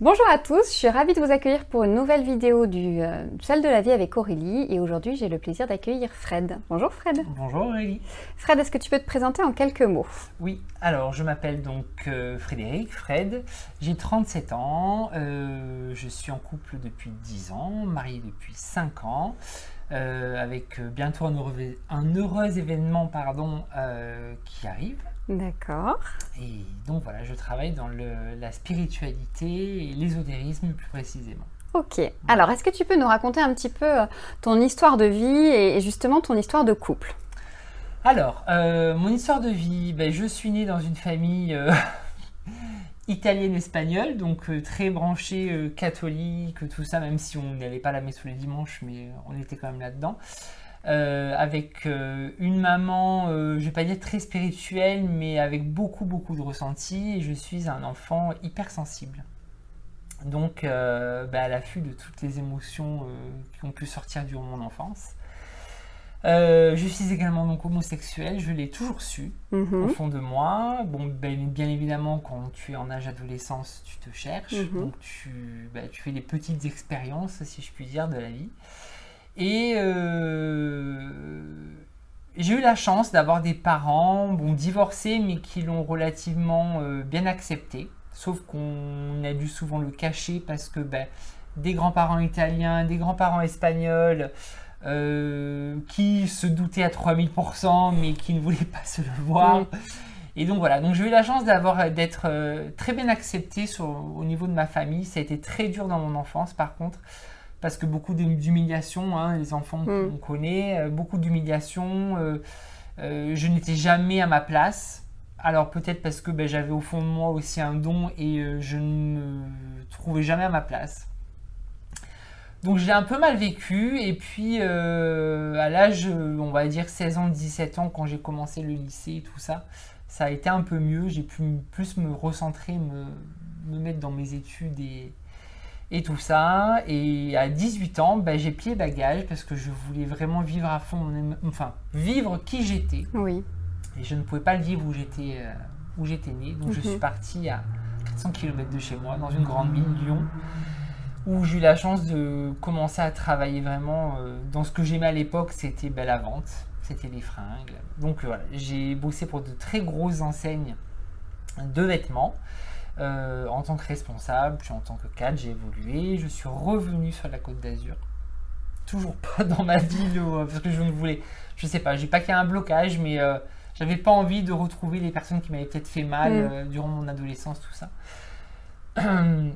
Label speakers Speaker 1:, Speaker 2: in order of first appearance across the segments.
Speaker 1: Bonjour à tous, je suis ravie de vous accueillir pour une nouvelle vidéo du euh, Salle de la vie avec Aurélie et aujourd'hui j'ai le plaisir d'accueillir Fred. Bonjour Fred.
Speaker 2: Bonjour Aurélie.
Speaker 1: Fred, est-ce que tu peux te présenter en quelques mots?
Speaker 2: Oui, alors je m'appelle donc euh, Frédéric, Fred, j'ai 37 ans, euh, je suis en couple depuis 10 ans, marié depuis 5 ans. avec bientôt un heureux, un heureux événement pardon, qui arrive,
Speaker 1: D'accord.
Speaker 2: Et donc voilà, je travaille dans la spiritualité et l'ésotérisme plus précisément.
Speaker 1: Ok. Alors, est-ce que tu peux nous raconter un petit peu euh, ton histoire de vie et justement ton histoire de couple?
Speaker 2: Alors, euh, mon histoire de vie, ben, je suis née dans une famille euh, italienne-espagnole, donc très branchée catholique, tout ça, même si on n'allait pas à la messe tous les dimanches, mais on était quand même là-dedans. Euh, avec euh, une maman, je euh, je vais pas dire très spirituelle, mais avec beaucoup beaucoup de ressentis. Et je suis un enfant hypersensible. Donc, bah, à l'affût de toutes les émotions qui ont pu sortir durant mon enfance. je suis également donc homosexuel, je l'ai toujours su mhm. au fond de moi. Bon, ben, bien évidemment, quand tu es en âge adolescence, tu te cherches, mhm. donc tu, bah, tu fais des petites expériences, si je puis dire, de la vie. Et euh, j'ai eu la chance d'avoir des parents, bon, divorcés, mais qui l'ont relativement euh, bien accepté. Sauf qu'on a dû souvent le cacher parce que ben, des grands-parents italiens, des grands-parents espagnols, euh, qui se doutaient à 3000%, mais qui ne voulaient pas se le voir. Et donc voilà, donc j'ai eu la chance d'avoir d'être très bien accepté au niveau de ma famille. Ça a été très dur dans mon enfance, par contre parce que beaucoup d'humiliation, hein, les enfants mm. on connaît, euh, beaucoup d'humiliation. Euh, euh, je n'étais jamais à ma place. Alors peut-être parce que ben, j'avais au fond de moi aussi un don et je ne me trouvais jamais à ma place. Donc j'ai un peu mal vécu et puis à l'âge, on va dire 16 ans, 17 ans, quand j'ai commencé le lycée et tout ça, ça a été un peu mieux. J'ai pu plus me recentrer, me, me mettre dans mes études et, et tout ça. Et à 18 ans, ben, j'ai plié bagage parce que je voulais vraiment vivre à fond, enfin, vivre qui j'étais.
Speaker 1: Oui.
Speaker 2: Et je ne pouvais pas le vivre où j'étais euh, où j'étais né. Donc je mhm. suis parti à 400 km de chez moi, dans une grande ville, Lyon, où j'ai eu la chance de commencer à travailler vraiment euh, dans ce que j'aimais à l'époque, c'était ben, la vente, c'était les fringues. Donc voilà, j'ai bossé pour de très grosses enseignes de vêtements. Euh, en tant que responsable, puis en tant que cadre, j'ai évolué. Je suis revenu sur la côte d'Azur. Toujours pas dans ma ville, euh, parce que je ne voulais, je sais pas, j'ai pas qu'il y a un blocage, mais euh, j'avais pas envie de retrouver les personnes qui m'avaient peut-être fait mal mm. durant mon adolescence, tout ça.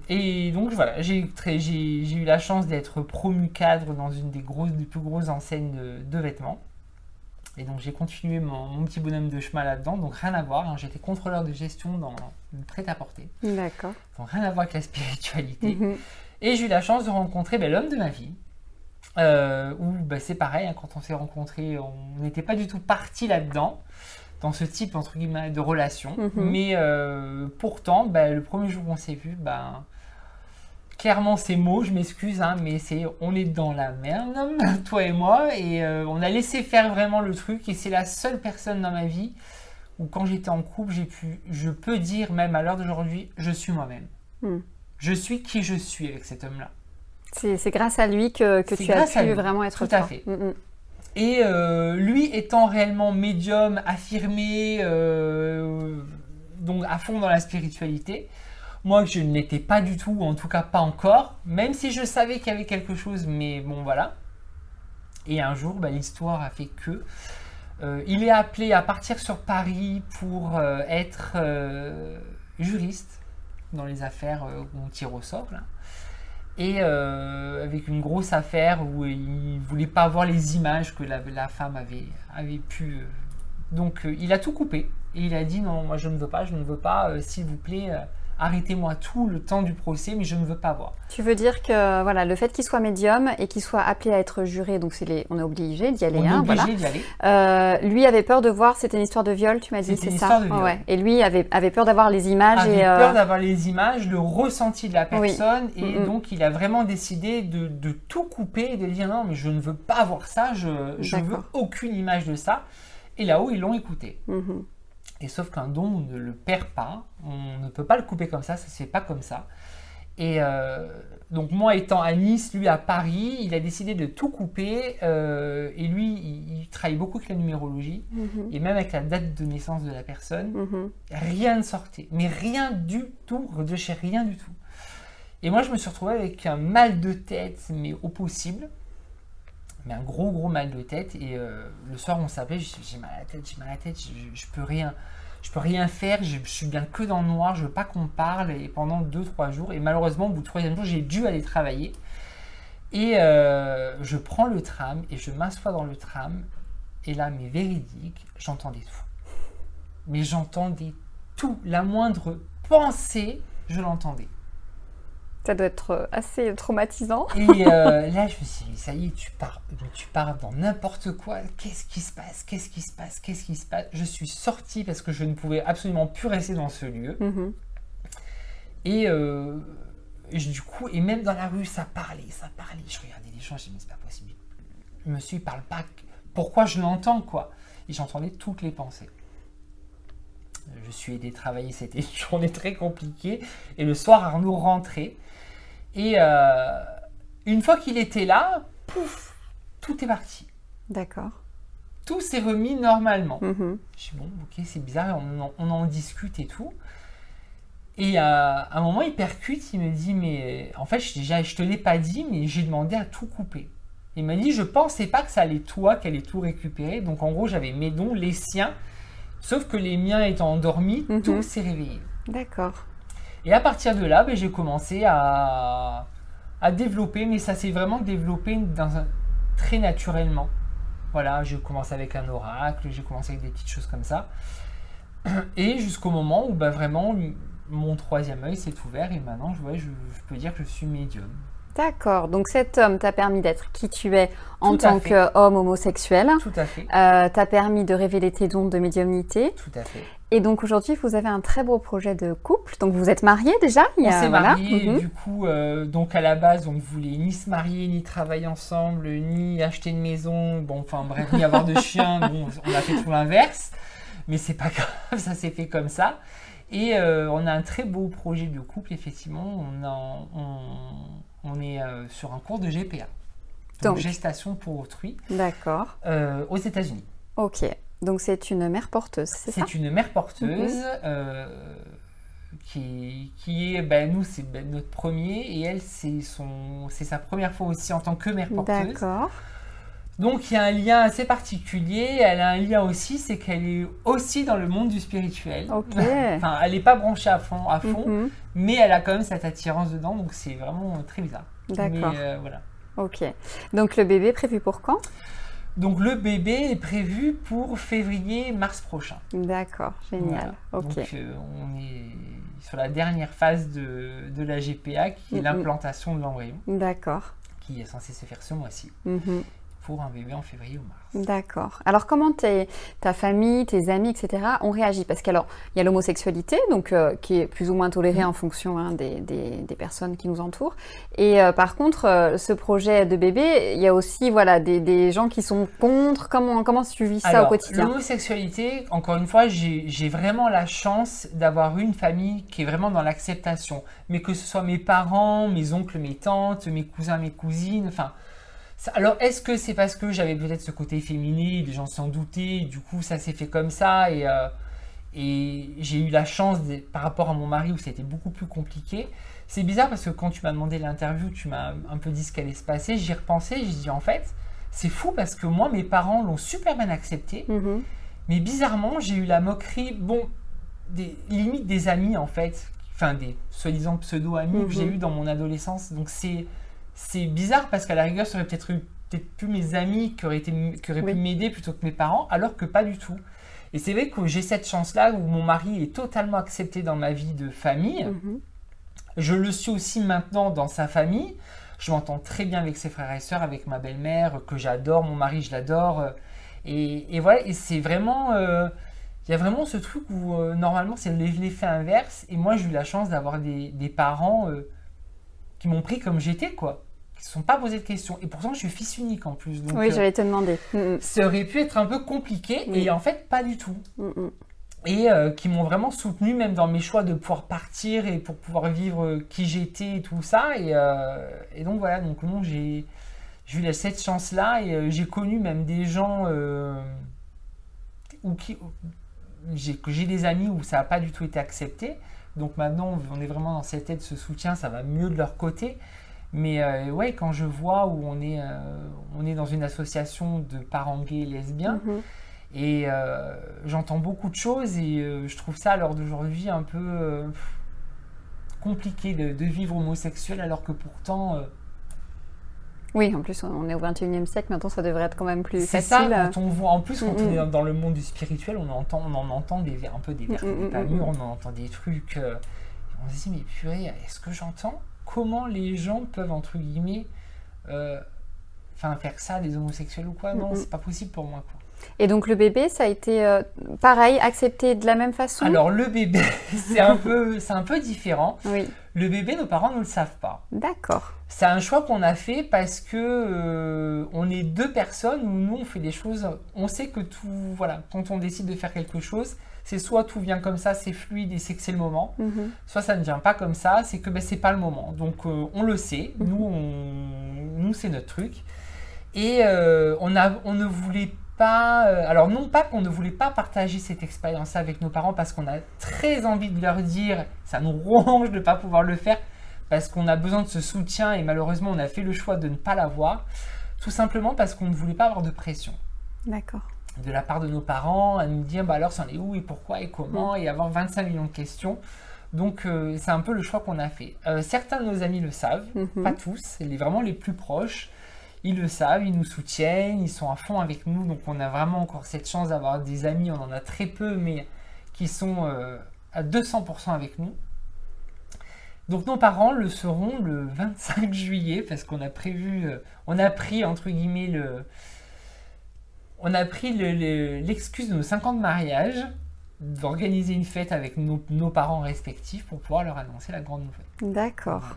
Speaker 2: Et donc voilà, j'ai eu la chance d'être promu cadre dans une des, grosses, des plus grosses enseignes de vêtements. Et donc j'ai continué mon, petit bonhomme de chemin là-dedans, donc rien à voir. Hein. J'étais contrôleur de gestion dans le prêt-à-porter.
Speaker 1: D'accord.
Speaker 2: Donc rien à voir avec la spiritualité. Mhm. Et j'ai eu la chance de rencontrer ben, l'homme de ma vie. Euh, où ben, c'est pareil, hein, quand on s'est rencontrés, on n'était pas du tout parti là-dedans, dans ce type entre guillemets de relation. Mhm. Mais euh, pourtant, ben, le premier jour où on s'est vu, ben, clairement ces mots, je m'excuse, hein, mais c'est on est dans la merde, toi et moi, et euh, on a laissé faire vraiment le truc, et c'est la seule personne dans ma vie où quand j'étais en couple, j'ai pu, je peux dire même à l'heure d'aujourd'hui, je suis moi-même. Hmm. Je suis qui je suis avec cet homme-là.
Speaker 1: C'est grâce à lui que, que tu as pu vraiment être
Speaker 2: Tout à fait. Hmm, hmm. Et euh, lui étant réellement médium, affirmé, euh, donc à fond dans la spiritualité, moi, je ne l'étais pas du tout, ou en tout cas pas encore, même si je savais qu'il y avait quelque chose, mais bon, voilà. Et un jour, bah, l'histoire a fait que euh, il est appelé à partir sur Paris pour euh, être euh, juriste dans les affaires où on tire au sort. Là. Et avec une grosse affaire où il voulait pas voir les images que la, la femme avait, avait pu. donc il a tout coupé et il a dit non, moi je ne veux pas, je ne veux pas, s'il vous plaît arrêtez-moi tout le temps du procès, mais je ne veux pas voir.
Speaker 1: Tu veux dire que voilà, le fait qu'il soit médium et qu'il soit appelé à être juré, donc c'est les, on est obligé d'y aller. On
Speaker 2: est hein, obligé d'y aller.
Speaker 1: Euh, lui avait peur de voir, c'était une histoire de viol, tu m'as dit, c'est ça. De viol. Et lui avait, avait peur d'avoir les images.
Speaker 2: Avait
Speaker 1: et,
Speaker 2: euh, peur d'avoir les images, le ressenti de la personne, et donc il a vraiment décidé de, de, tout couper et de dire non, mais je ne veux pas voir ça, je, je veux aucune image de ça. Et là-haut, ils l'ont écouté. Mm-hmm. Et sauf qu'un don, on ne le perd pas, on ne peut pas le couper comme ça, ça se fait pas comme ça. Et euh, donc moi étant à Nice, lui à Paris, il a décidé de tout couper. euh, et lui, il, il travaille beaucoup avec la numérologie.
Speaker 1: Mhm.
Speaker 2: Et même avec la date de naissance de la personne,
Speaker 1: Mhm.
Speaker 2: rien ne sortait. Mais rien du tout, de chez rien du tout. Et moi, je me suis retrouvé avec un mal de tête, mais au possible. Mais un gros, gros mal de tête. Et euh, le soir, on s'appelait, j'ai mal à la tête, j'ai mal à la tête, je, peux rien. Je peux rien faire, je, je suis bien que dans le noir, je veux pas qu'on parle. Et pendant 2-3 jours, et malheureusement, au bout du troisième jour, j'ai dû aller travailler. Et euh, je prends le tram et je m'assois dans le tram. Et là, mais véridique, j'entendais tout. Mais j'entendais tout. La moindre pensée, je l'entendais.
Speaker 1: Ça doit être euh, assez traumatisant.
Speaker 2: Et euh, là, je me suis dit, ça y est, tu pars, tu pars dans n'importe quoi. Qu'est-ce qui se passe? Qu'est-ce qui se passe? Qu'est-ce qui se passe? Je suis sortie parce que je ne pouvais absolument plus rester dans ce lieu.
Speaker 1: Mhm.
Speaker 2: Et euh, je- du coup, et même dans la rue, ça parlait, ça parlait. Je regardais les gens, je me disais, mais c'est pas possible. Le monsieur, il parle pas. Pourquoi je l'entends, quoi? Et j'entendais toutes les pensées. Je suis aidé travailler, c'était une journée très compliquée. Et le soir, Arnaud rentrait. Et euh, une fois qu'il était là, pouf, tout est parti.
Speaker 1: D'accord.
Speaker 2: Tout s'est remis normalement.
Speaker 1: Mhm.
Speaker 2: Je suis bon, ok, c'est bizarre, on en, on en discute et tout. Et euh, à un moment, il percute, il me dit, mais en fait, je, déjà, je te l'ai pas dit, mais j'ai demandé à tout couper. Il m'a dit, je pensais pas que ça allait toi, qu'elle allait tout récupérer. Donc en gros, j'avais mes dons, les siens, sauf que les miens étant endormis,
Speaker 1: Mhm.
Speaker 2: tout s'est réveillé.
Speaker 1: D'accord.
Speaker 2: Et à partir de là, ben, j'ai commencé à, à développer, mais ça s'est vraiment développé dans un- très naturellement. Voilà, j'ai commencé avec un oracle, j'ai commencé avec des petites choses comme ça. Et jusqu'au moment où ben, vraiment mon troisième œil s'est ouvert et maintenant je, ouais, je, je peux dire que je suis médium.
Speaker 1: D'accord. Donc cet homme t'a permis d'être qui tu es en tant qu'homme homosexuel.
Speaker 2: Tout à fait,
Speaker 1: Euh, t'a permis de révéler tes dons de médiumnité.
Speaker 2: tout à fait.
Speaker 1: Et donc aujourd'hui, vous avez un très beau projet de couple. Donc vous êtes mariés déjà il y
Speaker 2: On
Speaker 1: a-
Speaker 2: s'est
Speaker 1: voilà.
Speaker 2: mariés,
Speaker 1: Mhm.
Speaker 2: du coup, euh, donc à la base, on ne voulait ni se marier, ni travailler ensemble, ni acheter une maison, bon, enfin bref, ni avoir de chien. Bon, on a fait tout l'inverse, mais c'est pas grave, ça s'est fait comme ça. Et euh, on a un très beau projet de couple, effectivement. On, en- on, on est euh, sur un cours de GPA, donc,
Speaker 1: Donc.
Speaker 2: gestation pour autrui,
Speaker 1: D'accord.
Speaker 2: euh, aux États-Unis.
Speaker 1: Ok. Donc c'est une mère porteuse, c'est ça?
Speaker 2: C'est une mère porteuse euh, qui, qui est, ben, nous, c'est ben, notre premier et elle, c'est son, c'est sa première fois aussi en tant que mère porteuse.
Speaker 1: D'accord.
Speaker 2: Donc il y a un lien assez particulier. Elle a un lien aussi, c'est qu'elle est aussi dans le monde du spirituel. Enfin, elle n'est pas branchée à fond, à fond
Speaker 1: Mhm.
Speaker 2: mais elle a quand même cette attirance dedans, donc c'est vraiment très bizarre.
Speaker 1: D'accord.
Speaker 2: Euh, voilà.
Speaker 1: Ok. Donc le bébé prévu pour quand?
Speaker 2: Donc le bébé est prévu pour février-mars prochain.
Speaker 1: D'accord. Génial.
Speaker 2: Voilà.
Speaker 1: Ok.
Speaker 2: Donc euh, on est sur la dernière phase de, de la GPA qui est
Speaker 1: Mhm.
Speaker 2: l'implantation de l'embryon,
Speaker 1: D'accord.
Speaker 2: qui est censé se faire ce mois-ci
Speaker 1: Mhm.
Speaker 2: Pour un bébé en février ou mars.
Speaker 1: D'accord. Alors comment ta famille, tes amis, etc. ont réagi? Parce qu'alors, il y a l'homosexualité, donc euh, qui est plus ou moins tolérée
Speaker 2: Mhm.
Speaker 1: en fonction hein, des, des- des personnes qui nous entourent. Et euh, par contre, euh, ce projet de bébé, il y a aussi voilà des, des gens qui sont contre. Comment comment tu vis ça
Speaker 2: Alors,
Speaker 1: au quotidien?
Speaker 2: l'homosexualité, encore une fois, j'ai vraiment la chance d'avoir une famille qui est vraiment dans l'acceptation. Mais que ce soit mes parents, mes oncles, mes tantes, mes cousins, mes cousines, enfin. Alors, est-ce que c'est parce que j'avais peut-être ce côté féminin, des gens s'en doutaient, du coup, ça s'est fait comme ça, et, euh, et j'ai eu la chance, de- par rapport à mon mari, où c'était beaucoup plus compliqué. C'est bizarre parce que quand tu m'as demandé l'interview, tu m'as un peu dit ce qu'allait se passer, j'y ai repensé, j'ai dit en fait, c'est fou parce que moi, mes parents l'ont super bien accepté,
Speaker 1: Mhm.
Speaker 2: mais bizarrement, j'ai eu la moquerie, bon, des, limite des amis en fait, enfin des soi-disant pseudo-amis que j'ai
Speaker 1: Mhm.
Speaker 2: eu dans mon adolescence. Donc c'est c'est bizarre parce qu'à la rigueur, ça aurait peut-être eu peut-être plus mes amis qui auraient, été, qui auraient
Speaker 1: Oui.
Speaker 2: pu m'aider plutôt que mes parents, alors que pas du tout. Et c'est vrai que j'ai cette chance-là où mon mari est totalement accepté dans ma vie de famille.
Speaker 1: Mhm.
Speaker 2: Je le suis aussi maintenant dans sa famille. Je m'entends très bien avec ses frères et sœurs, avec ma belle-mère, que j'adore, mon mari, je l'adore. Et, et voilà, et c'est vraiment. euh, Il y a vraiment ce truc où euh, normalement c'est l'effet inverse. Et moi j'ai eu la chance d'avoir des, des parents euh, qui m'ont pris comme j'étais, quoi. Qui ne se sont pas posé de questions. Et pourtant je suis fils unique en plus. Donc
Speaker 1: Oui,
Speaker 2: euh,
Speaker 1: j'allais te demander. Mhm.
Speaker 2: ça aurait pu être un peu compliqué. Et en fait, pas du tout.
Speaker 1: Mhm.
Speaker 2: et euh, qui m'ont vraiment soutenu même dans mes choix de pouvoir partir et pour pouvoir vivre qui j'étais et tout ça. Et, euh, et, donc voilà, donc non, j'ai eu cette chance-là et euh, j'ai connu même des gens où qui j'ai des amis où ça n'a pas du tout été accepté. Donc maintenant, on est vraiment dans cette aide, ce soutien, ça va mieux de leur côté. Mais ouais, quand je vois où on est, on est dans une association de parents gays et lesbiens, mhm. Et euh, j'entends beaucoup de choses et euh, je trouve ça à l'heure d'aujourd'hui un peu euh, compliqué de, vivre homosexuel alors que pourtant...
Speaker 1: oui, en plus on est au 21e siècle, maintenant ça devrait être quand même plus facile.
Speaker 2: C'est ça, quand on voit, en plus quand on est dans le monde du spirituel, on, entend, on en entend des, un peu des verres pas mûrs, on en entend des trucs. on se dit mais purée, est-ce que j'entends Comment les gens peuvent entre guillemets... Enfin, faire ça, les homosexuels ou quoi, non, c'est pas possible pour moi. Quoi.
Speaker 1: Et donc le bébé, ça a été euh, pareil, accepté de la même façon?
Speaker 2: Alors le bébé, c'est un, peu, un peu différent. Oui. Le bébé, nos parents ne le savent pas.
Speaker 1: D'accord.
Speaker 2: C'est un choix qu'on a fait parce que euh, on est deux personnes où nous on fait des choses. On sait que tout, voilà, quand on décide de faire quelque chose, c'est soit tout vient comme ça, c'est fluide et c'est que c'est le moment, mhm. soit ça ne vient pas comme ça, c'est que ben, c'est pas le moment. Donc euh, on le sait, mhm. nous, on, nous c'est notre truc. Et on, a, on ne voulait pas euh, alors non pas qu'on ne voulait pas partager cette expérience avec nos parents parce qu'on a très envie de leur dire, ça nous ronge de ne pas pouvoir le faire parce qu'on a besoin de ce soutien et malheureusement on a fait le choix de ne pas l'avoir, tout simplement parce qu'on ne voulait pas avoir de pression.
Speaker 1: D'accord.
Speaker 2: De la part de nos parents à nous dire bah alors c'en est où et pourquoi et comment et avoir 25 millions de questions. Donc euh, c'est un peu le choix qu'on a fait. Euh, certains de nos amis le savent, mhm. pas tous, les, vraiment les plus proches ils le savent, ils nous soutiennent, ils sont à fond avec nous. Donc on a vraiment encore cette chance d'avoir des amis, on en a très peu, mais qui sont euh, à 200% avec nous. Donc nos parents le seront le 25 juillet parce qu'on a prévu, euh, on a pris entre guillemets le, on a pris l'excuse de nos 50 mariages d'organiser une fête avec nos, nos, parents respectifs pour pouvoir leur annoncer la grande nouvelle.
Speaker 1: D'accord.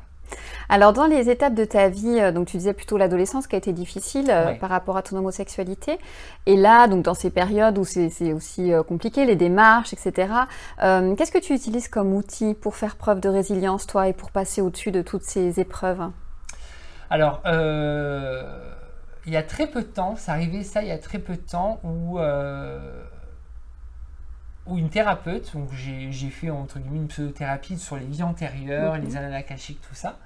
Speaker 1: Alors dans les étapes de ta vie, euh, donc tu disais plutôt l'adolescence qui a été difficile euh, par rapport à ton homosexualité, et là donc dans ces périodes où c'est aussi euh, compliqué, les démarches, etc. Qu'est-ce que tu utilises comme outil pour faire preuve de résilience toi et pour passer au-dessus de toutes ces épreuves?
Speaker 2: Alors il y a très peu de temps, c'est arrivé ça il y a très peu de temps où ou une thérapeute, donc j'ai fait entre guillemets une pseudothérapie sur les vies antérieures, les annales akashiques, tout ça.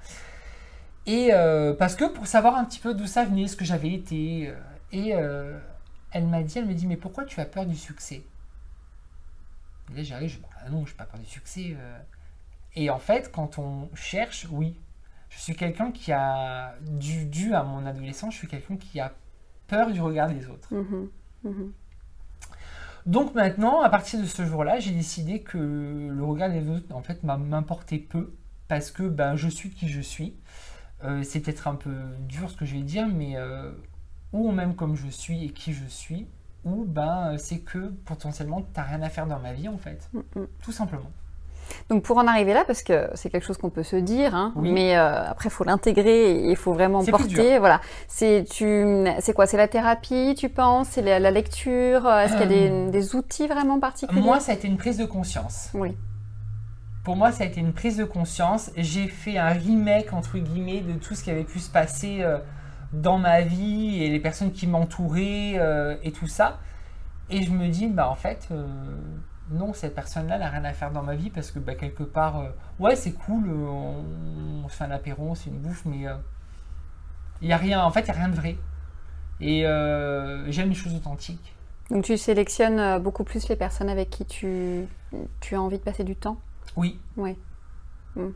Speaker 2: Et euh, parce que pour savoir un petit peu d'où ça venait, ce que j'avais été. Euh, et euh, elle m'a dit, elle me dit, mais pourquoi tu as peur du succès? Et Là j'arrive, je dis, bah, non, je n'ai pas peur du succès. Et en fait, quand on cherche, oui, je suis quelqu'un qui a, dû, dû à mon adolescence, je suis quelqu'un qui a peur du regard des autres. Mmh mmh donc maintenant, à partir de ce jour-là, j'ai décidé que le regard des autres, en fait, m'importait peu parce que ben, je suis qui je suis. Euh, c'est peut-être un peu dur ce que je vais dire, mais euh, ou on m'aime comme je suis et qui je suis, ou ben c'est que potentiellement tu n'as rien à faire dans ma vie en fait, mm, mm. tout simplement.
Speaker 1: Donc pour en arriver là, parce que c'est quelque chose qu'on peut se dire, hein, mais euh, après il faut l'intégrer et il faut vraiment porter. Voilà. C'est tu, c'est quoi? C'est la thérapie, tu penses? C'est la, lecture? Est-ce qu'il y a euh. des, outils vraiment particuliers?
Speaker 2: Moi, ça a été une prise de conscience.
Speaker 1: Oui.
Speaker 2: Pour moi, ça a été une prise de conscience. J'ai fait un remake entre guillemets de tout ce qui avait pu se passer euh, dans ma vie et les personnes qui m'entouraient et tout ça. Et je me dis, bah en fait non, cette personne-là n'a rien à faire dans ma vie parce que bah, quelque part, euh, ouais, c'est cool, euh, on, se fait un apéro, c'est une bouffe, mais il euh, n'y a rien, en fait, il n'y a rien de vrai. Et j'aime les choses authentiques.
Speaker 1: Donc tu sélectionnes beaucoup plus les personnes avec qui tu, tu as envie de passer du temps?
Speaker 2: Oui.
Speaker 1: Oui. Hmm.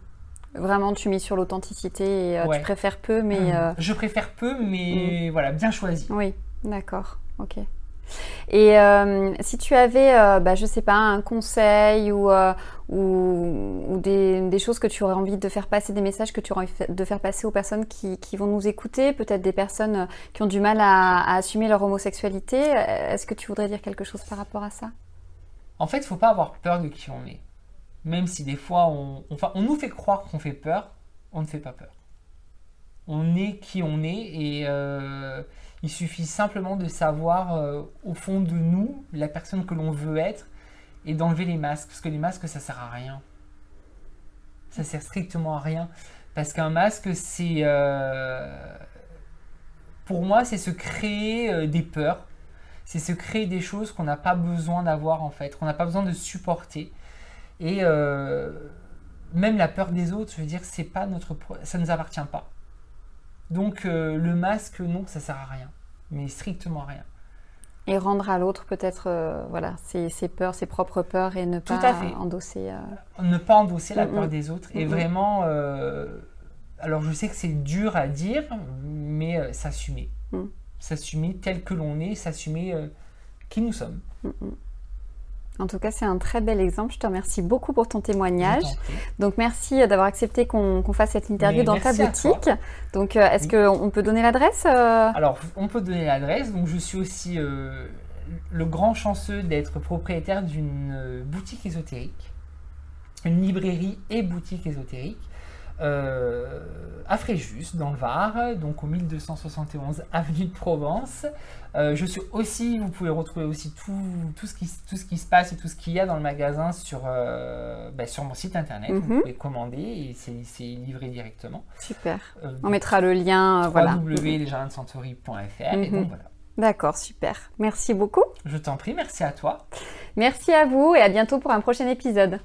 Speaker 1: Vraiment, tu mises sur l'authenticité et tu préfères peu, mais... Mmh.
Speaker 2: Je préfère peu, mais hmm. voilà, bien choisi.
Speaker 1: Oui, d'accord, ok. Et euh, si tu avais, euh, bah, je sais pas, un conseil ou, euh, ou, des, choses que tu aurais envie de faire passer, des messages que tu aurais envie de faire passer aux personnes qui, vont nous écouter, peut-être des personnes qui ont du mal à, assumer leur homosexualité, est-ce que tu voudrais dire quelque chose par rapport à ça?
Speaker 2: En fait, il ne faut pas avoir peur de qui on est. Même si des fois, on, on nous fait croire qu'on fait peur, on ne fait pas peur. On est qui on est et il suffit simplement de savoir euh, au fond de nous la personne que l'on veut être et d'enlever les masques. Parce que les masques, ça sert à rien. Ça sert strictement à rien. Parce qu'un masque, c'est. euh, pour moi, c'est se créer euh, des peurs. C'est se créer des choses qu'on n'a pas besoin d'avoir, en fait. Qu'on n'a pas besoin de supporter. Et même la peur des autres, je veux dire, pas notre. Ça ne nous appartient pas. Donc, euh, le masque, non, ça sert à rien. Mais strictement à rien.
Speaker 1: Et rendre à l'autre peut-être euh, voilà, ses, ses peurs, ses propres peurs et ne
Speaker 2: Tout
Speaker 1: pas
Speaker 2: à fait.
Speaker 1: endosser. euh,
Speaker 2: ne pas endosser la peur des autres et vraiment alors je sais que c'est dur à dire mais s'assumer
Speaker 1: Mm.
Speaker 2: s'assumer tel que l'on est s'assumer qui nous sommes
Speaker 1: En tout cas, c'est un très bel exemple. Je te remercie beaucoup pour ton témoignage. Donc, merci euh, d'avoir accepté qu'on fasse cette interview
Speaker 2: Mais
Speaker 1: dans ta boutique. Donc, euh, est-ce
Speaker 2: Oui.
Speaker 1: qu'on peut donner l'adresse euh
Speaker 2: alors on peut donner l'adresse donc je suis aussi euh, le grand chanceux d'être propriétaire d'une boutique ésotérique une librairie et boutique ésotérique euh, à Fréjus, dans le Var, donc au 1271 avenue de Provence. Euh, je suis aussi, vous pouvez retrouver aussi tout, tout, ce qui, tout ce qui se passe et tout ce qu'il y a dans le magasin sur, euh, bah, sur mon site internet.
Speaker 1: Mhm.
Speaker 2: Vous pouvez commander et c'est livré directement.
Speaker 1: Super. On mettra le lien. voilà.
Speaker 2: et
Speaker 1: Mhm.
Speaker 2: donc voilà.
Speaker 1: D'accord, super. Merci beaucoup.
Speaker 2: Je t'en prie, merci à toi.
Speaker 1: Merci à vous et à bientôt pour un prochain épisode.